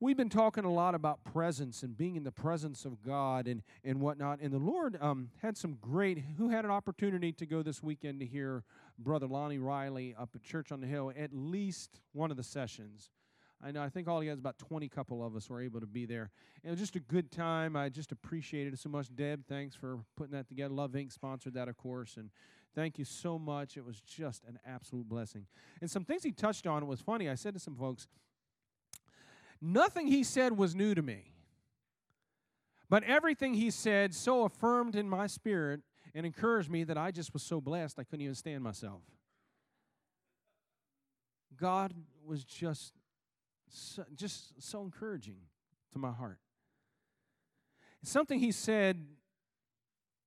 we've been talking a lot about presence and being in the presence of God and, and whatnot. And the Lord um, had some great, who had an opportunity to go this weekend to hear Brother Lonnie Riley up at Church on the Hill, at least one of the sessions. I know, I think all he has about 20 couple of us were able to be there. It was just a good time. I just appreciated it so much. Deb, thanks for putting that together. Love Inc. sponsored that, of course. And thank you so much. It was just an absolute blessing. And some things he touched on, it was funny. I said to some folks, Nothing he said was new to me. But everything he said so affirmed in my spirit and encouraged me that I just was so blessed I couldn't even stand myself. God was just so, just so encouraging to my heart. Something he said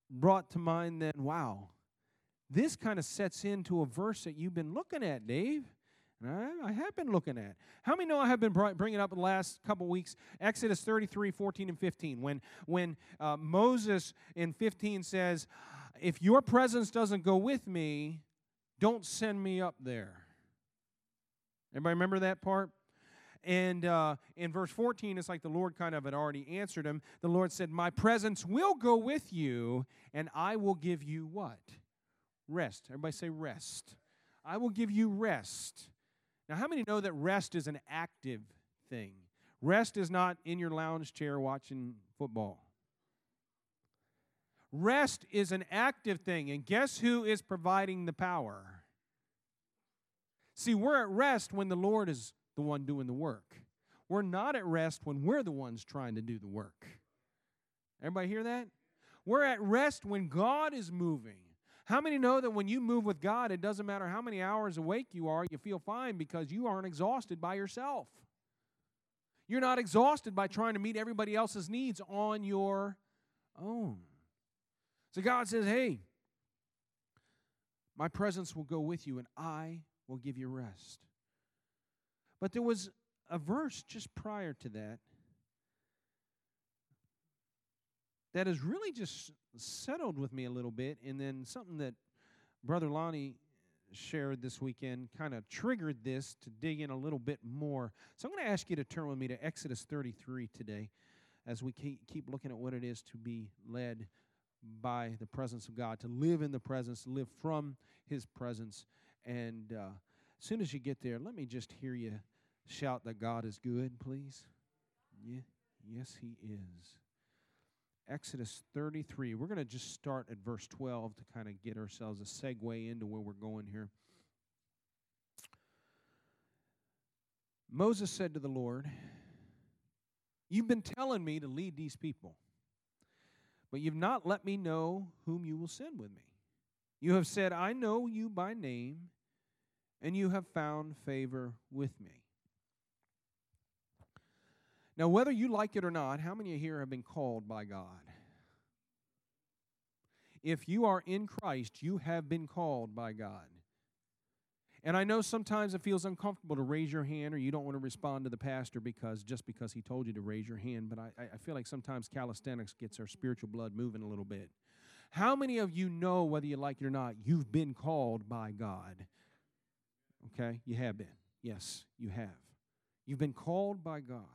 brought to mind then, wow, this kind of sets into a verse that you've been looking at, Dave. I, have been looking at. How many know I have been bringing up the last couple weeks? Exodus 33, 14, and 15. When, when uh, Moses in 15 says, If your presence doesn't go with me, don't send me up there. Everybody remember that part? And uh, in verse 14, it's like the Lord kind of had already answered him. The Lord said, My presence will go with you, and I will give you what? Rest. Everybody say rest. I will give you rest. Now, how many know that rest is an active thing? Rest is not in your lounge chair watching football. Rest is an active thing, and guess who is providing the power? See, we're at rest when the Lord is the one doing the work. We're not at rest when we're the ones trying to do the work. Everybody hear that? We're at rest when God is moving. How many know that when you move with God, it doesn't matter how many hours awake you are, you feel fine because you aren't exhausted by yourself? You're not exhausted by trying to meet everybody else's needs on your own. So God says, Hey, my presence will go with you and I will give you rest. But there was a verse just prior to that that has really just settled with me a little bit. And then something that Brother Lonnie shared this weekend kind of triggered this to dig in a little bit more. So I'm going to ask you to turn with me to Exodus 33 today as we keep looking at what it is to be led by the presence of God, to live in the presence, live from His presence. And uh, as soon as you get there, let me just hear you shout that God is good, please. Yeah, yes, He is. Exodus 33. We're going to just start at verse 12 to kind of get ourselves a segue into where we're going here. Moses said to the Lord, You've been telling me to lead these people, but you've not let me know whom you will send with me. You have said, I know you by name, and you have found favor with me. Now, whether you like it or not, how many of here have been called by God? If you are in Christ, you have been called by God. And I know sometimes it feels uncomfortable to raise your hand or you don't want to respond to the pastor because just because he told you to raise your hand, but I, I feel like sometimes calisthenics gets our spiritual blood moving a little bit. How many of you know, whether you like it or not, you've been called by God? Okay, you have been. Yes, you have. You've been called by God.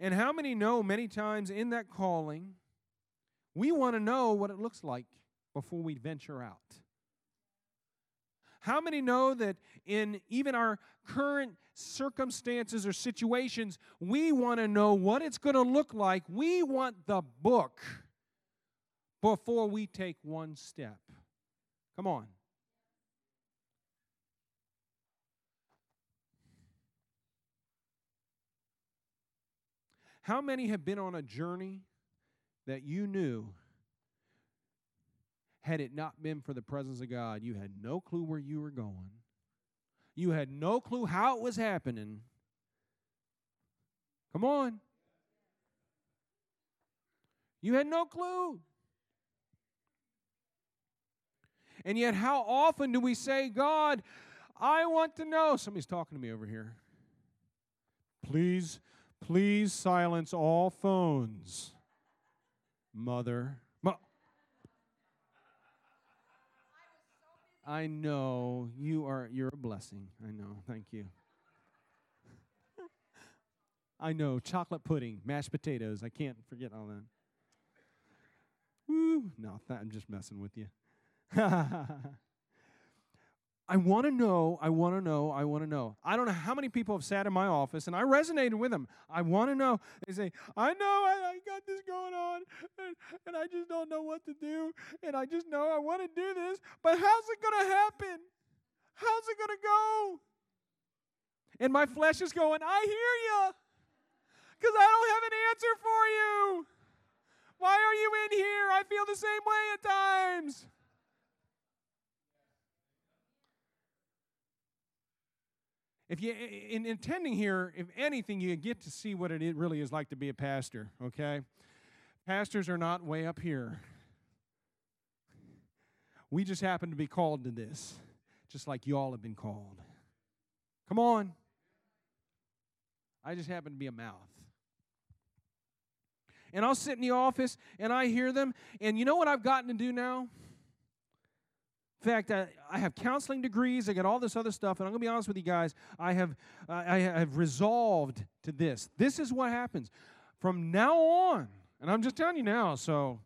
And how many know many times in that calling, we want to know what it looks like before we venture out? How many know that in even our current circumstances or situations, we want to know what it's going to look like? We want the book before we take one step. Come on. How many have been on a journey that you knew had it not been for the presence of God, you had no clue where you were going? You had no clue how it was happening. Come on. You had no clue. And yet, how often do we say, God, I want to know? Somebody's talking to me over here. Please Please silence all phones. Mother. I know you are you're a blessing. I know. Thank you. I know, chocolate pudding, mashed potatoes. I can't forget all that. Woo, no, I'm just messing with you. I want to know, I want to know, I want to know. I don't know how many people have sat in my office and I resonated with them. I want to know. They say, I know I, I got this going on and, and, I just don't know what to do. And I just know I want to do this, but how's it going to happen? How's it going to go? And my flesh is going, I hear you because I don't have an answer for you. Why are you in here? I feel the same way at times. If you in intending here, if anything, you get to see what it really is like to be a pastor, okay? Pastors are not way up here. We just happen to be called to this, just like you all have been called. Come on. I just happen to be a mouth. And I'll sit in the office and I hear them, and you know what I've gotten to do now? In fact, I, I, have counseling degrees. I got all this other stuff, and I'm going to be honest with you guys. I have, uh, I have resolved to this. This is what happens from now on, and I'm just telling you now. So,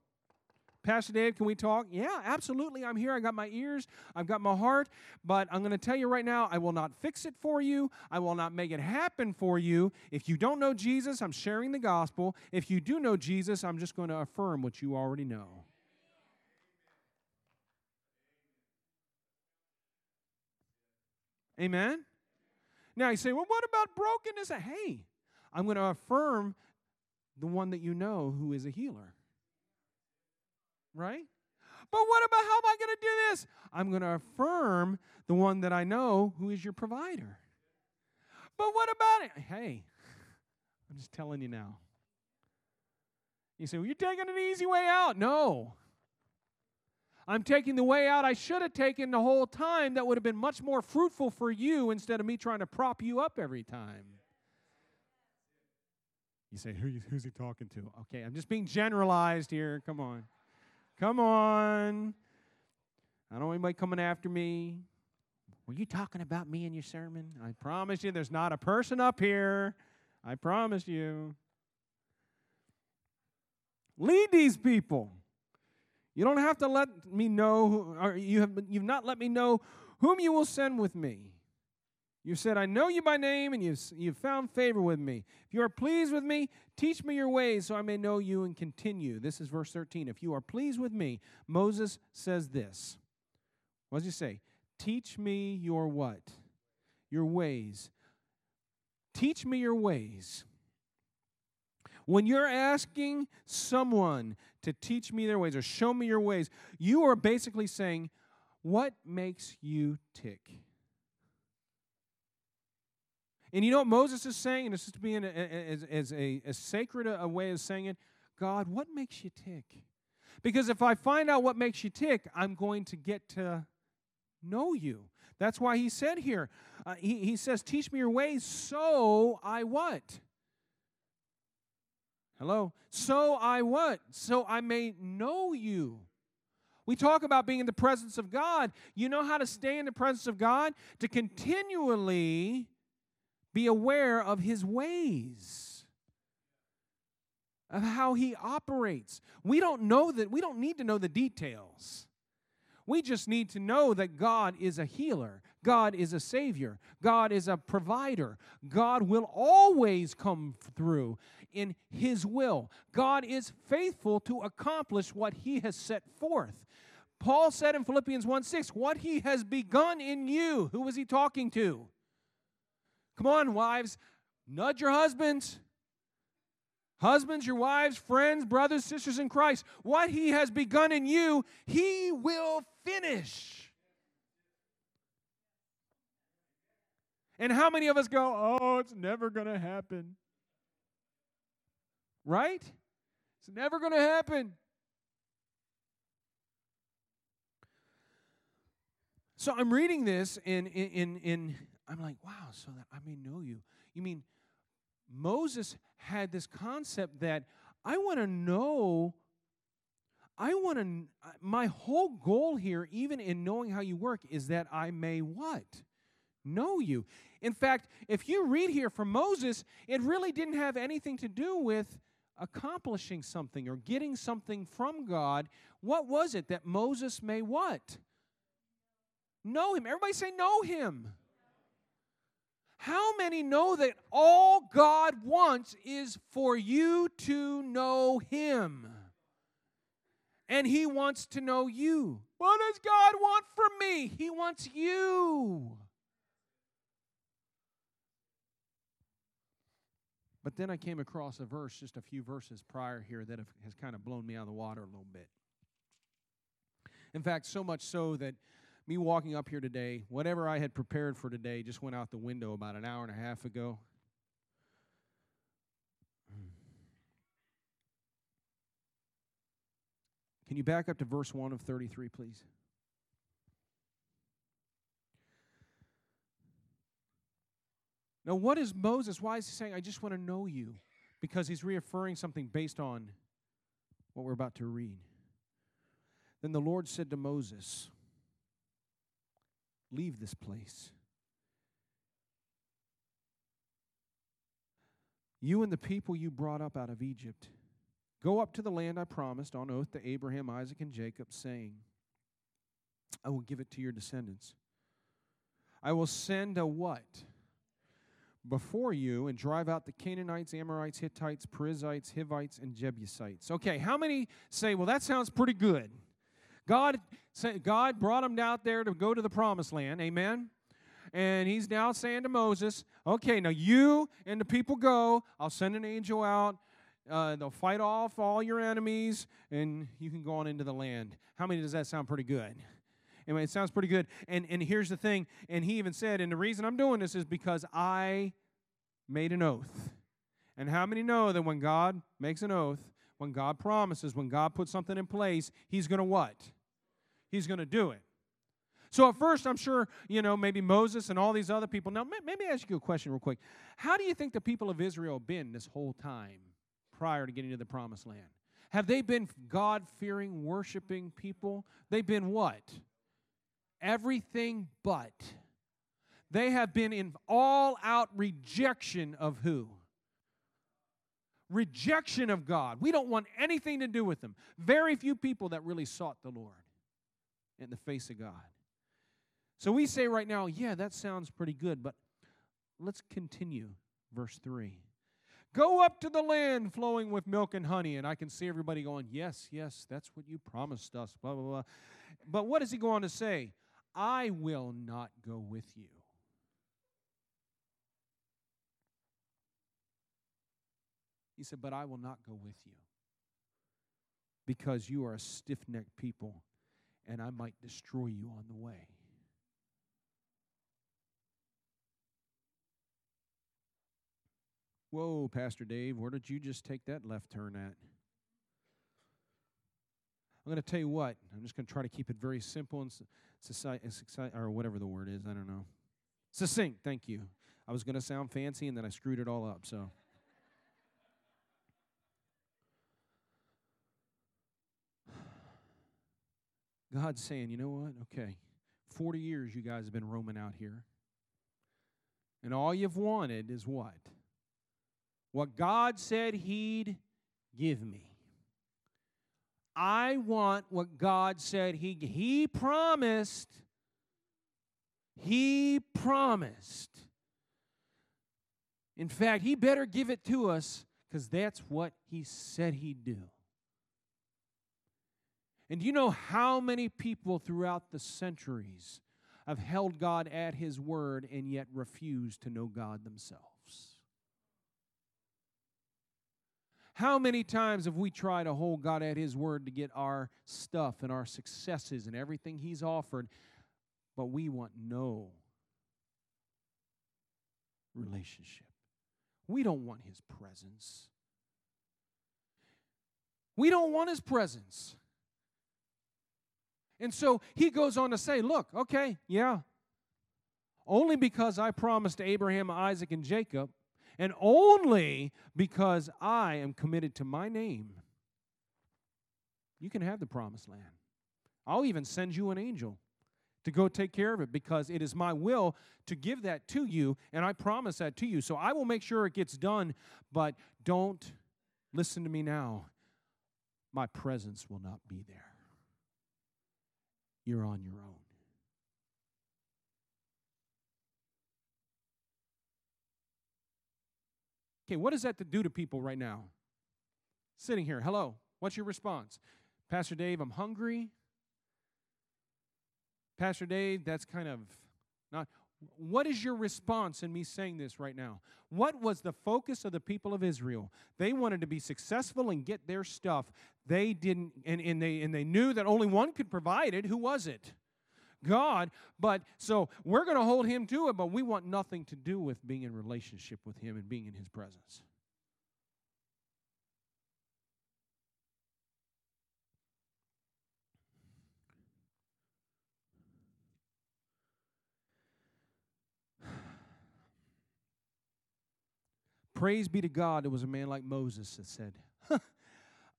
Pastor Dave, can we talk? Yeah, absolutely. I'm here. I got my ears. I've got my heart. But I'm going to tell you right now, I will not fix it for you. I will not make it happen for you. If you don't know Jesus, I'm sharing the gospel. If you do know Jesus, I'm just going to affirm what you already know. Amen? Now you say, well, what about brokenness? Hey, I'm going to affirm the one that you know who is a healer. Right? But what about how am I going to do this? I'm going to affirm the one that I know who is your provider. But what about it? Hey, I'm just telling you now. You say, well, you're taking an easy way out. No. I'm taking the way out I should have taken the whole time that would have been much more fruitful for you instead of me trying to prop you up every time. You say, Who, who's he talking to? Okay, I'm just being generalized here. Come on. Come on. I don't want anybody coming after me. Were you talking about me in your sermon? I promise you, there's not a person up here. I promise you. Lead these people. You don't have to let me know, or you have you've not let me know whom you will send with me. You said, I know you by name, and you've, you've found favor with me. If you are pleased with me, teach me your ways so I may know you and continue. This is verse 13. If you are pleased with me, Moses says this. What does he say? Teach me your what? Your ways. Teach me your ways. When you're asking someone to teach me their ways or show me your ways, you are basically saying, What makes you tick? And you know what Moses is saying, and this is to be in a, as, as a, a sacred a, a way of saying it God, what makes you tick? Because if I find out what makes you tick, I'm going to get to know you. That's why he said here, uh, he, he says, Teach me your ways so I what? Hello? So I what? So I may know you. We talk about being in the presence of God. You know how to stay in the presence of God? To continually be aware of His ways, of how He operates. We don't know that, we don't need to know the details. We just need to know that God is a healer. God is a savior. God is a provider. God will always come through in His will. God is faithful to accomplish what He has set forth. Paul said in Philippians 1 6, what He has begun in you. Who was He talking to? Come on, wives, nudge your husbands. Husbands, your wives, friends, brothers, sisters in Christ, what He has begun in you, He will finish. And how many of us go, oh, it's never going to happen? Right? It's never going to happen. So I'm reading this and in, in, in I'm like, wow, so that I may know you. You mean Moses had this concept that I want to know I want to my whole goal here even in knowing how you work is that I may what? know you. In fact, if you read here from Moses, it really didn't have anything to do with accomplishing something or getting something from God. What was it that Moses may what? Know him. Everybody say, know him. How many know that all God wants is for you to know him? And he wants to know you. What does God want from me? He wants you. But then I came across a verse just a few verses prior here that have, has kind of blown me out of the water a little bit. In fact, so much so that me walking up here today, whatever I had prepared for today just went out the window about an hour and a half ago. Can you back up to verse 1 of 33, please? Now, what is Moses? Why is he saying, I just want to know you? Because he's reaffirming something based on what we're about to read. Then the Lord said to Moses, Leave this place. You and the people you brought up out of Egypt, go up to the land I promised on oath to Abraham, Isaac, and Jacob, saying, I will give it to your descendants. I will send a what? Before you and drive out the Canaanites, Amorites, Hittites, Perizzites, Hivites, and Jebusites. Okay, how many say, well, that sounds pretty good? God, God brought them out there to go to the promised land. Amen. And he's now saying to Moses, okay, now you and the people go. I'll send an angel out. Uh, they'll fight off all your enemies, and you can go on into the land. How many does that sound pretty good? Anyway, it sounds pretty good. And, and here's the thing, and he even said, and the reason I'm doing this is because I made an oath. And how many know that when God makes an oath, when God promises, when God puts something in place, he's going to what? He's going to do it. So at first, I'm sure, you know, maybe Moses and all these other people. Now, maybe I ask you a question real quick. How do you think the people of Israel have been this whole time prior to getting to the promised land? Have they been God fearing, worshiping people? They've been what? Everything but. They have been in all out rejection of who? Rejection of God. We don't want anything to do with them. Very few people that really sought the Lord in the face of God. So we say right now, yeah, that sounds pretty good, but let's continue. Verse 3. Go up to the land flowing with milk and honey. And I can see everybody going, Yes, yes, that's what you promised us, blah, blah, blah. But what does he go on to say? I will not go with you. He said, But I will not go with you because you are a stiff necked people and I might destroy you on the way. Whoa, Pastor Dave, where did you just take that left turn at? I'm going to tell you what. I'm just going to try to keep it very simple and society, or whatever the word is. I don't know. Succinct. Thank you. I was going to sound fancy and then I screwed it all up. So. God's saying, you know what? Okay, 40 years you guys have been roaming out here. And all you've wanted is what? What God said He'd give me. I want what God said He He promised. He promised. In fact, He better give it to us because that's what He said He'd do. And you know how many people throughout the centuries have held God at His word and yet refused to know God themselves? How many times have we tried to hold God at His word to get our stuff and our successes and everything He's offered, but we want no relationship? We don't want His presence. We don't want His presence. And so he goes on to say, Look, okay, yeah. Only because I promised Abraham, Isaac, and Jacob, and only because I am committed to my name, you can have the promised land. I'll even send you an angel to go take care of it because it is my will to give that to you, and I promise that to you. So I will make sure it gets done, but don't listen to me now. My presence will not be there. You're on your own. Okay, what does that to do to people right now? Sitting here, hello, what's your response? Pastor Dave, I'm hungry. Pastor Dave, that's kind of not. What is your response in me saying this right now? What was the focus of the people of Israel? They wanted to be successful and get their stuff. They didn't, and, and, they, and they knew that only one could provide it. Who was it? God. But so we're going to hold him to it, but we want nothing to do with being in relationship with him and being in his presence. Praise be to God, there was a man like Moses that said,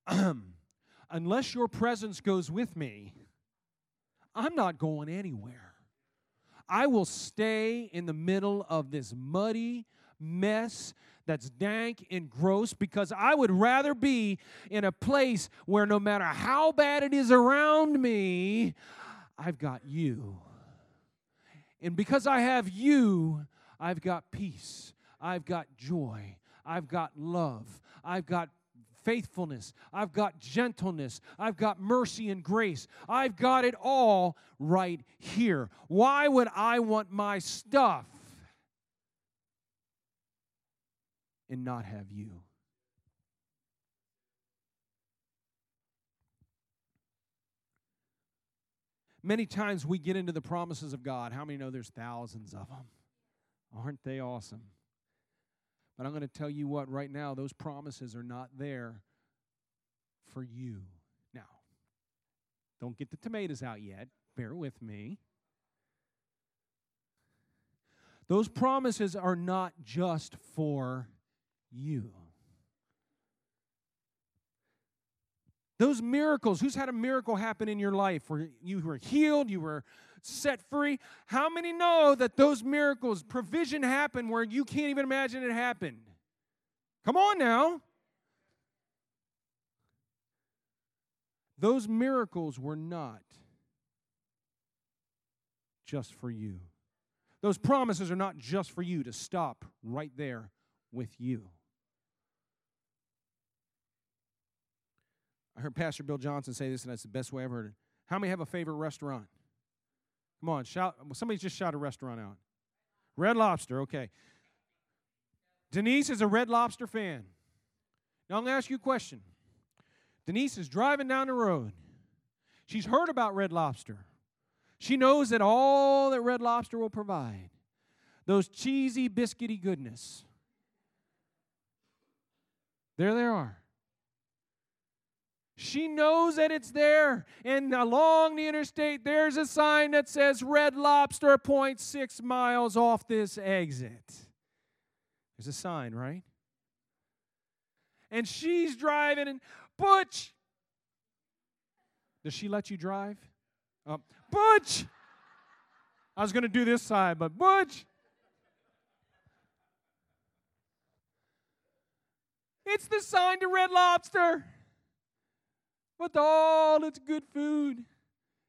Unless your presence goes with me, I'm not going anywhere. I will stay in the middle of this muddy mess that's dank and gross because I would rather be in a place where no matter how bad it is around me, I've got you. And because I have you, I've got peace, I've got joy, I've got love, I've got faithfulness, I've got gentleness, I've got mercy and grace. I've got it all right here. Why would I want my stuff and not have you? Many times we get into the promises of God. How many know there's thousands of them? Aren't they awesome? But I'm going to tell you what, right now, those promises are not there for you. Now, don't get the tomatoes out yet. Bear with me. Those promises are not just for you. Those miracles, who's had a miracle happen in your life where you were healed, you were set free. How many know that those miracles, provision happened where you can't even imagine it happened? Come on now. Those miracles were not just for you. Those promises are not just for you to stop right there with you. I heard Pastor Bill Johnson say this, and that's the best way I've heard it. How many have a favorite restaurant? Come on, shout. Somebody just shout a restaurant out. Red Lobster, okay. Denise is a Red Lobster fan. Now I'm going to ask you a question. Denise is driving down the road. She's heard about Red Lobster. She knows that all that Red Lobster will provide, those cheesy, biscuity goodness, there they are. She knows that it's there. And along the interstate, there's a sign that says Red Lobster, 0.6 miles off this exit. There's a sign, right? And she's driving, and Butch, does she let you drive? Uh, Butch! I was going to do this side, but Butch! It's the sign to Red Lobster with all its good food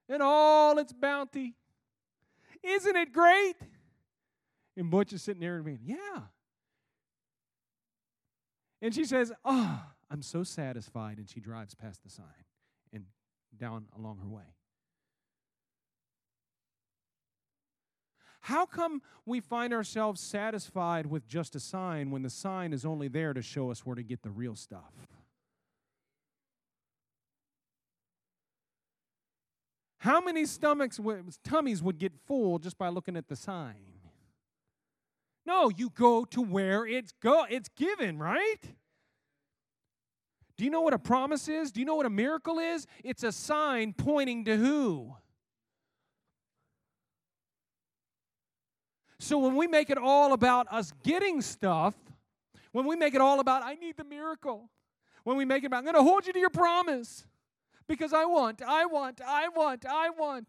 and all its bounty. Isn't it great? And Butch is sitting there and being, yeah. And she says, oh, I'm so satisfied. And she drives past the sign and down along her way. How come we find ourselves satisfied with just a sign when the sign is only there to show us where to get the real stuff? How many stomachs, tummies would get full just by looking at the sign? No, you go to where it's go. It's given, right? Do you know what a promise is? Do you know what a miracle is? It's a sign pointing to who? So when we make it all about us getting stuff, when we make it all about I need the miracle, when we make it about I'm going to hold you to your promise because I want, I want, I want, I want.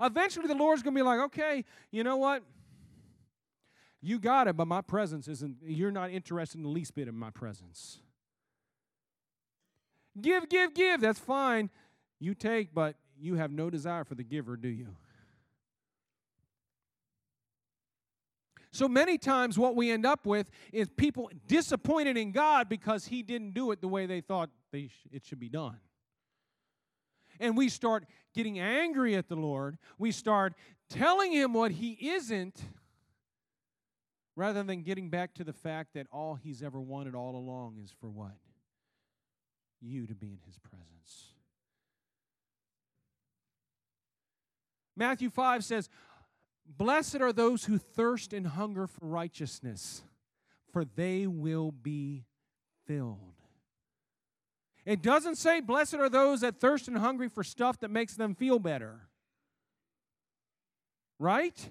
Eventually, the Lord's going to be like, okay, you know what? You got it, but my presence isn't, you're not interested in the least bit in my presence. Give, give, give, that's fine. You take, but you have no desire for the giver, do you? So many times, what we end up with is people disappointed in God because He didn't do it the way they thought they sh- it should be done. And we start getting angry at the Lord. We start telling Him what He isn't rather than getting back to the fact that all He's ever wanted all along is for what? You to be in His presence. Matthew 5 says, Blessed are those who thirst and hunger for righteousness, for they will be filled. It doesn't say, Blessed are those that thirst and hungry for stuff that makes them feel better. Right?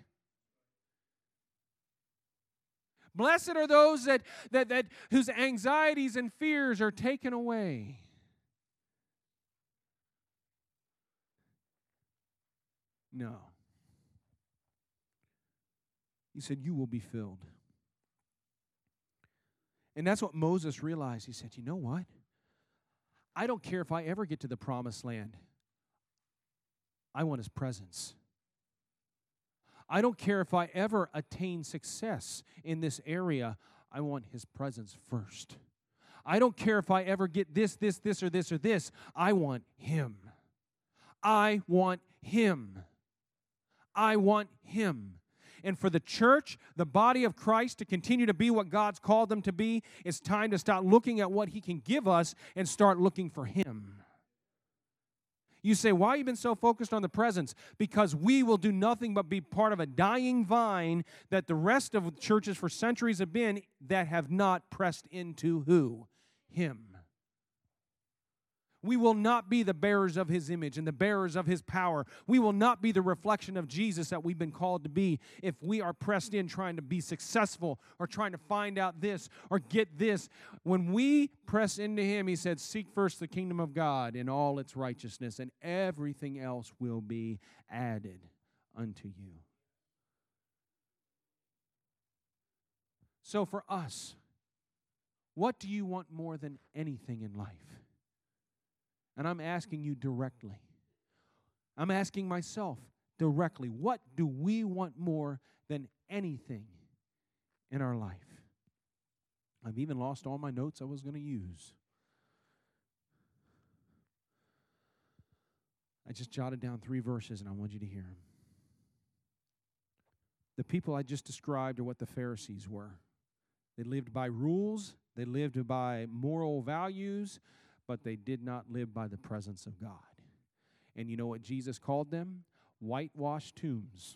Blessed are those that, that, that whose anxieties and fears are taken away. No. He said, You will be filled. And that's what Moses realized. He said, You know what? I don't care if I ever get to the promised land, I want his presence. I don't care if I ever attain success in this area, I want his presence first. I don't care if I ever get this, this, this, or this, or this. I want him. I want him. I want him. And for the church, the body of Christ, to continue to be what God's called them to be, it's time to stop looking at what He can give us and start looking for Him. You say, Why have you been so focused on the presence? Because we will do nothing but be part of a dying vine that the rest of churches for centuries have been that have not pressed into who? Him. We will not be the bearers of his image and the bearers of his power. We will not be the reflection of Jesus that we've been called to be if we are pressed in trying to be successful or trying to find out this or get this. When we press into him, he said, Seek first the kingdom of God in all its righteousness, and everything else will be added unto you. So, for us, what do you want more than anything in life? And I'm asking you directly. I'm asking myself directly what do we want more than anything in our life? I've even lost all my notes I was going to use. I just jotted down three verses and I want you to hear them. The people I just described are what the Pharisees were. They lived by rules, they lived by moral values, but they did not live by the presence of God. And you know what Jesus called them? Whitewashed tombs.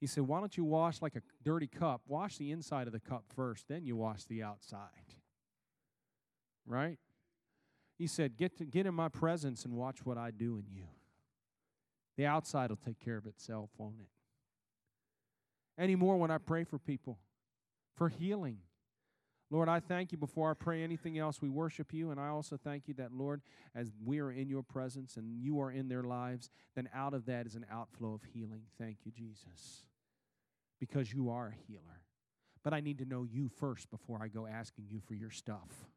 He said, Why don't you wash like a dirty cup? Wash the inside of the cup first, then you wash the outside. Right? He said, Get, to, get in my presence and watch what I do in you. The outside will take care of itself, won't it? Anymore when I pray for people for healing, Lord, I thank you before I pray anything else. We worship you, and I also thank you that, Lord, as we are in your presence and you are in their lives, then out of that is an outflow of healing. Thank you, Jesus, because you are a healer. But I need to know you first before I go asking you for your stuff.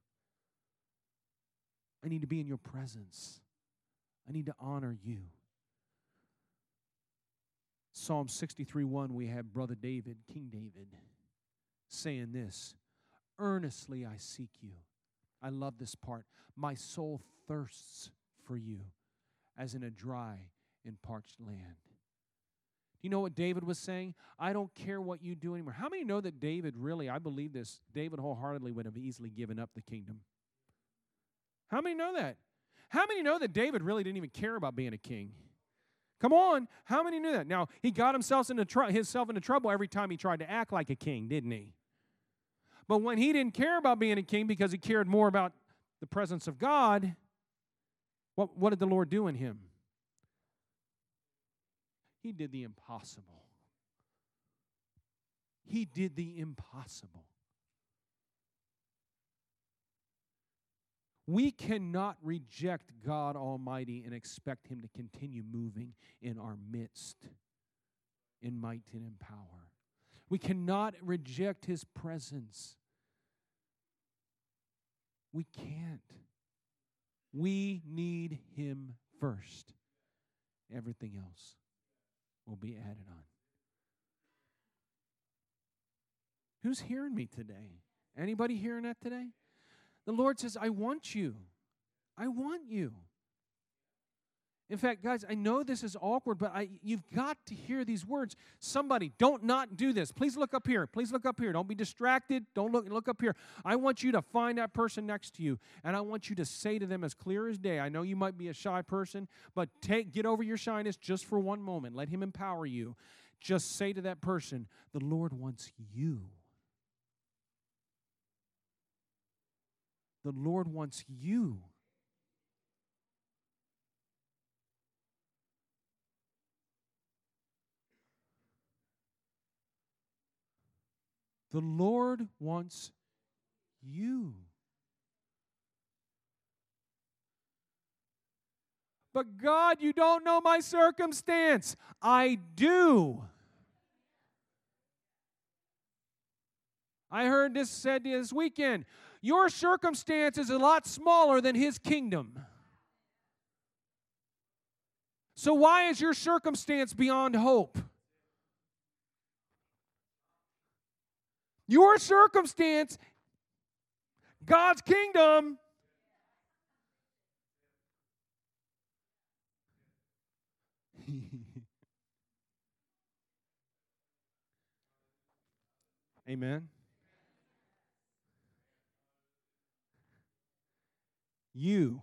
I need to be in your presence, I need to honor you. Psalm 63 1, we have Brother David, King David, saying this. Earnestly I seek you. I love this part. My soul thirsts for you as in a dry and parched land. Do you know what David was saying? I don't care what you do anymore. How many know that David really, I believe this, David wholeheartedly would have easily given up the kingdom? How many know that? How many know that David really didn't even care about being a king? Come on, how many knew that? Now, he got himself into, tr- himself into trouble every time he tried to act like a king, didn't he? But when he didn't care about being a king because he cared more about the presence of God, what, what did the Lord do in him? He did the impossible. He did the impossible. We cannot reject God Almighty and expect Him to continue moving in our midst in might and in power. We cannot reject His presence. We can't. We need Him first. Everything else will be added on. Who's hearing me today? Anybody hearing that today? The Lord says, I want you. I want you. In fact, guys, I know this is awkward, but I, you've got to hear these words. Somebody, don't not do this. Please look up here. Please look up here. Don't be distracted. Don't look, look up here. I want you to find that person next to you, and I want you to say to them as clear as day. I know you might be a shy person, but take, get over your shyness just for one moment. Let Him empower you. Just say to that person, The Lord wants you. The Lord wants you. The Lord wants you. But God, you don't know my circumstance. I do. I heard this said this weekend. Your circumstance is a lot smaller than His kingdom. So, why is your circumstance beyond hope? Your circumstance, God's kingdom, Amen. You,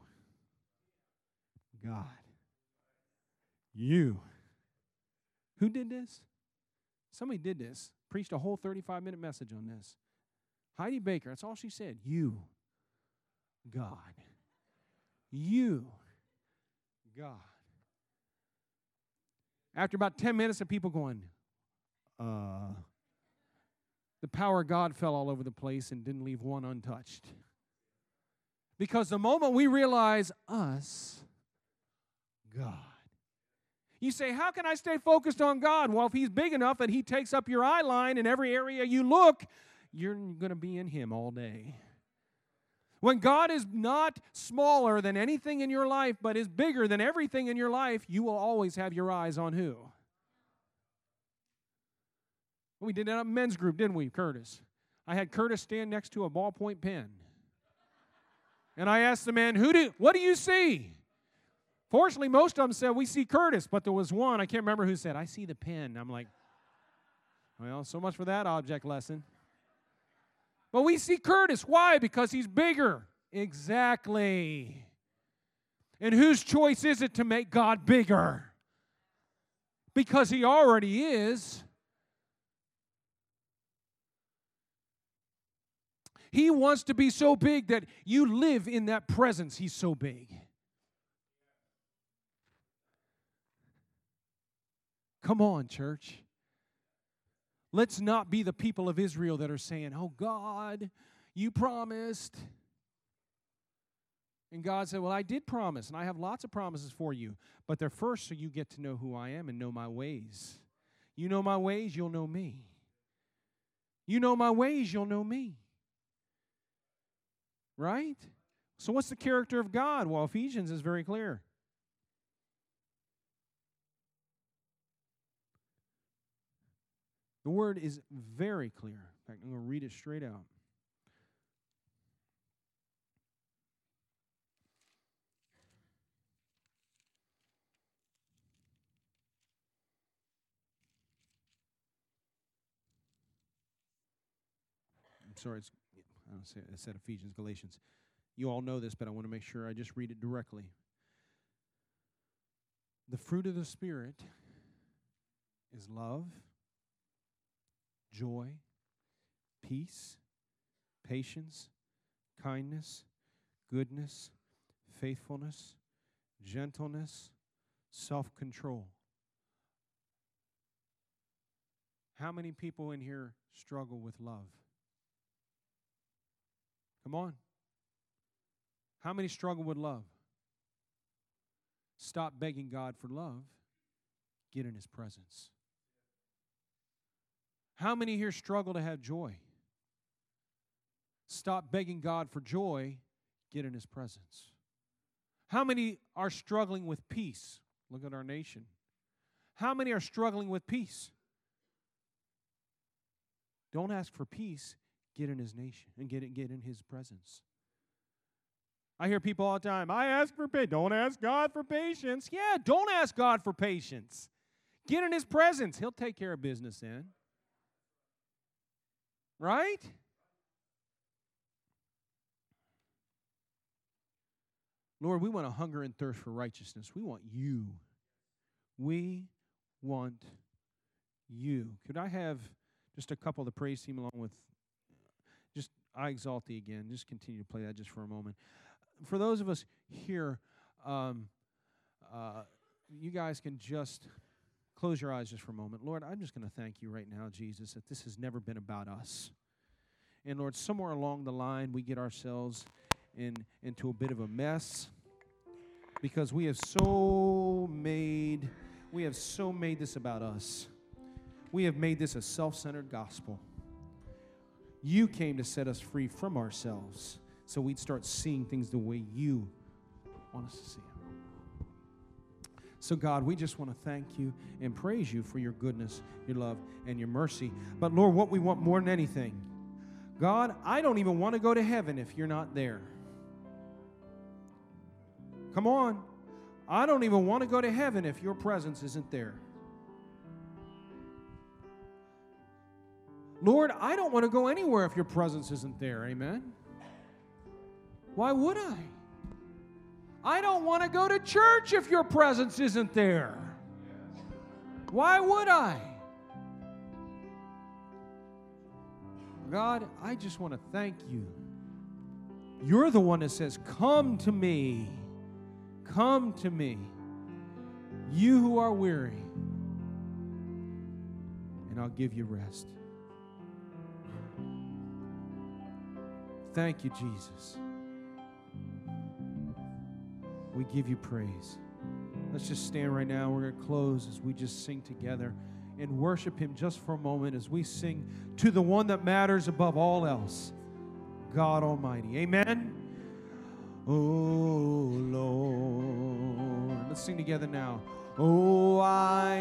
God, you. Who did this? Somebody did this, preached a whole 35 minute message on this. Heidi Baker, that's all she said. You, God. You, God. After about 10 minutes of people going, uh, the power of God fell all over the place and didn't leave one untouched. Because the moment we realize us, God. You say, How can I stay focused on God? Well, if He's big enough and He takes up your eye line in every area you look, you're going to be in Him all day. When God is not smaller than anything in your life, but is bigger than everything in your life, you will always have your eyes on who? We did that at men's group, didn't we, Curtis? I had Curtis stand next to a ballpoint pen. And I asked the man, Who do what do you see? Fortunately, most of them said, We see Curtis, but there was one, I can't remember who said, I see the pen. I'm like, Well, so much for that object lesson. But we see Curtis. Why? Because he's bigger. Exactly. And whose choice is it to make God bigger? Because he already is. He wants to be so big that you live in that presence. He's so big. Come on, church. Let's not be the people of Israel that are saying, Oh God, you promised. And God said, Well, I did promise, and I have lots of promises for you. But they're first so you get to know who I am and know my ways. You know my ways, you'll know me. You know my ways, you'll know me. Right? So, what's the character of God? Well, Ephesians is very clear. The word is very clear. In fact, I'm going to read it straight out. I'm sorry, it's I don't say I said Ephesians, Galatians. You all know this, but I want to make sure I just read it directly. The fruit of the Spirit is love, joy, peace, patience, kindness, goodness, faithfulness, gentleness, self control. How many people in here struggle with love? Come on. How many struggle with love? Stop begging God for love. Get in His presence. How many here struggle to have joy? Stop begging God for joy. Get in His presence. How many are struggling with peace? Look at our nation. How many are struggling with peace? Don't ask for peace. Get in His nation and get, it, get in His presence. I hear people all the time, I ask for patience. Don't ask God for patience. Yeah, don't ask God for patience. Get in His presence. He'll take care of business then. Right? Lord, we want to hunger and thirst for righteousness. We want you. We want you. Could I have just a couple of the praise team along with just I exalt thee again. Just continue to play that just for a moment for those of us here, um, uh, you guys can just close your eyes just for a moment. Lord, I'm just going to thank you right now, Jesus, that this has never been about us. And Lord, somewhere along the line, we get ourselves in, into a bit of a mess because we have so made we have so made this about us. We have made this a self-centered gospel. You came to set us free from ourselves so we'd start seeing things the way you want us to see. So, God, we just want to thank you and praise you for your goodness, your love, and your mercy. But, Lord, what we want more than anything, God, I don't even want to go to heaven if you're not there. Come on. I don't even want to go to heaven if your presence isn't there. Lord, I don't want to go anywhere if your presence isn't there. Amen. Why would I? I don't want to go to church if your presence isn't there. Why would I? God, I just want to thank you. You're the one that says, Come to me. Come to me. You who are weary, and I'll give you rest. Thank you, Jesus. We give you praise. Let's just stand right now. We're going to close as we just sing together and worship Him just for a moment as we sing to the one that matters above all else God Almighty. Amen. Oh Lord. Let's sing together now. Oh, I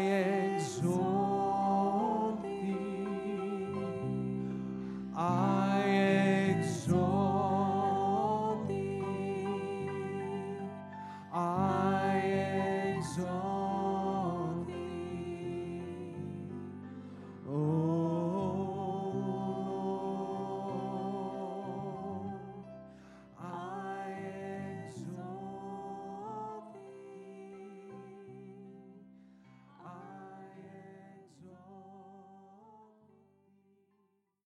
exalt thee. I